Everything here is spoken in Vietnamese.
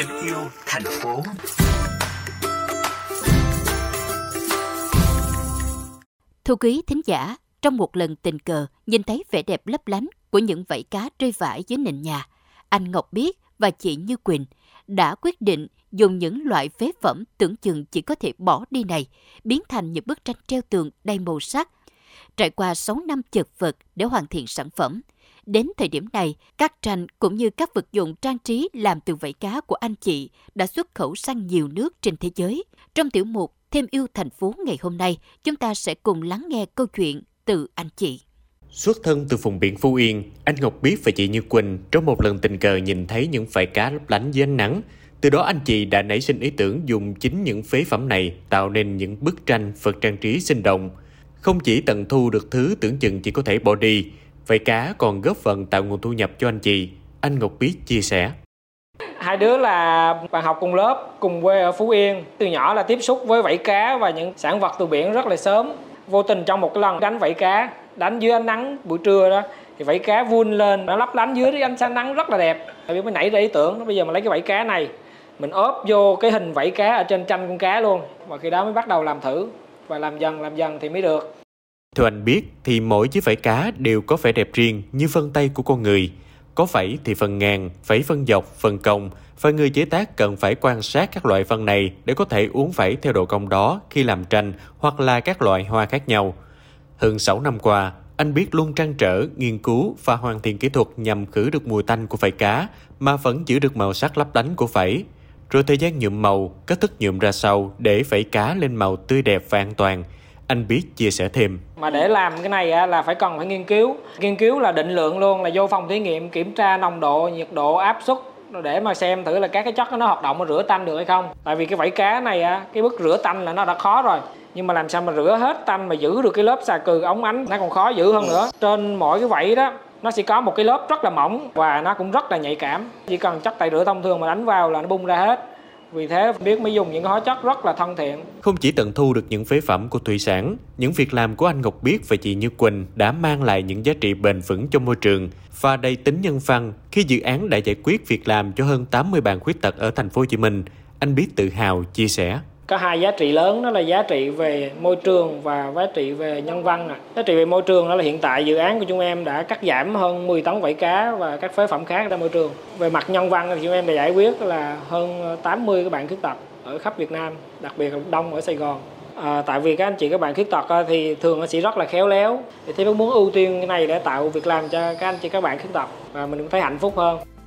thêm yêu thành phố. Thưa quý thính giả, trong một lần tình cờ nhìn thấy vẻ đẹp lấp lánh của những vảy cá rơi vãi dưới nền nhà, anh Ngọc Biết và chị Như Quỳnh đã quyết định dùng những loại phế phẩm tưởng chừng chỉ có thể bỏ đi này, biến thành những bức tranh treo tường đầy màu sắc. Trải qua 6 năm chật vật để hoàn thiện sản phẩm, Đến thời điểm này, các tranh cũng như các vật dụng trang trí làm từ vảy cá của anh chị đã xuất khẩu sang nhiều nước trên thế giới. Trong tiểu mục Thêm yêu thành phố ngày hôm nay, chúng ta sẽ cùng lắng nghe câu chuyện từ anh chị. Xuất thân từ vùng biển Phú Yên, anh Ngọc Biết và chị Như Quỳnh trong một lần tình cờ nhìn thấy những vảy cá lấp lánh dưới ánh nắng. Từ đó anh chị đã nảy sinh ý tưởng dùng chính những phế phẩm này tạo nên những bức tranh vật trang trí sinh động. Không chỉ tận thu được thứ tưởng chừng chỉ có thể bỏ đi, Vậy cá còn góp phần tạo nguồn thu nhập cho anh chị. Anh Ngọc Biết chia sẻ. Hai đứa là bạn học cùng lớp, cùng quê ở Phú Yên. Từ nhỏ là tiếp xúc với vảy cá và những sản vật từ biển rất là sớm. Vô tình trong một cái lần đánh vảy cá, đánh dưới ánh nắng buổi trưa đó, thì vảy cá vun lên, nó lấp lánh dưới ánh sáng nắng rất là đẹp. Tại mới nảy ra ý tưởng, bây giờ mình lấy cái vảy cá này, mình ốp vô cái hình vảy cá ở trên tranh con cá luôn. Và khi đó mới bắt đầu làm thử và làm dần làm dần thì mới được. Theo anh biết thì mỗi chiếc vảy cá đều có vẻ đẹp riêng như vân tay của con người. Có vảy thì phần ngàn, vảy phân dọc, phần cong và người chế tác cần phải quan sát các loại phân này để có thể uống vảy theo độ cong đó khi làm tranh hoặc là các loại hoa khác nhau. Hơn 6 năm qua, anh biết luôn trăn trở, nghiên cứu và hoàn thiện kỹ thuật nhằm khử được mùi tanh của vảy cá mà vẫn giữ được màu sắc lấp lánh của vảy. Rồi thời gian nhuộm màu, cách thức nhuộm ra sau để vảy cá lên màu tươi đẹp và an toàn – anh biết chia sẻ thêm. Mà để làm cái này là phải cần phải nghiên cứu. Nghiên cứu là định lượng luôn là vô phòng thí nghiệm kiểm tra nồng độ, nhiệt độ, áp suất để mà xem thử là các cái chất nó hoạt động mà rửa tanh được hay không. Tại vì cái vảy cá này á, cái bước rửa tanh là nó đã khó rồi. Nhưng mà làm sao mà rửa hết tanh mà giữ được cái lớp xà cừ ống ánh nó còn khó giữ hơn nữa. Trên mỗi cái vảy đó nó sẽ có một cái lớp rất là mỏng và nó cũng rất là nhạy cảm. Chỉ cần chất tẩy rửa thông thường mà đánh vào là nó bung ra hết vì thế biết mới dùng những hóa chất rất là thân thiện. Không chỉ tận thu được những phế phẩm của thủy sản, những việc làm của anh Ngọc Biết và chị Như Quỳnh đã mang lại những giá trị bền vững cho môi trường và đầy tính nhân văn khi dự án đã giải quyết việc làm cho hơn 80 bạn khuyết tật ở thành phố Hồ Chí Minh. Anh Biết tự hào chia sẻ có hai giá trị lớn đó là giá trị về môi trường và giá trị về nhân văn à. giá trị về môi trường đó là hiện tại dự án của chúng em đã cắt giảm hơn 10 tấn vảy cá và các phế phẩm khác ra môi trường. Về mặt nhân văn thì chúng em đã giải quyết là hơn 80 các bạn khuyết tật ở khắp Việt Nam đặc biệt là đông ở Sài Gòn. À, tại vì các anh chị các bạn khuyết tật thì thường sẽ rất là khéo léo. Thì thế muốn ưu tiên cái này để tạo việc làm cho các anh chị các bạn khuyết tật. Và mình cũng thấy hạnh phúc hơn.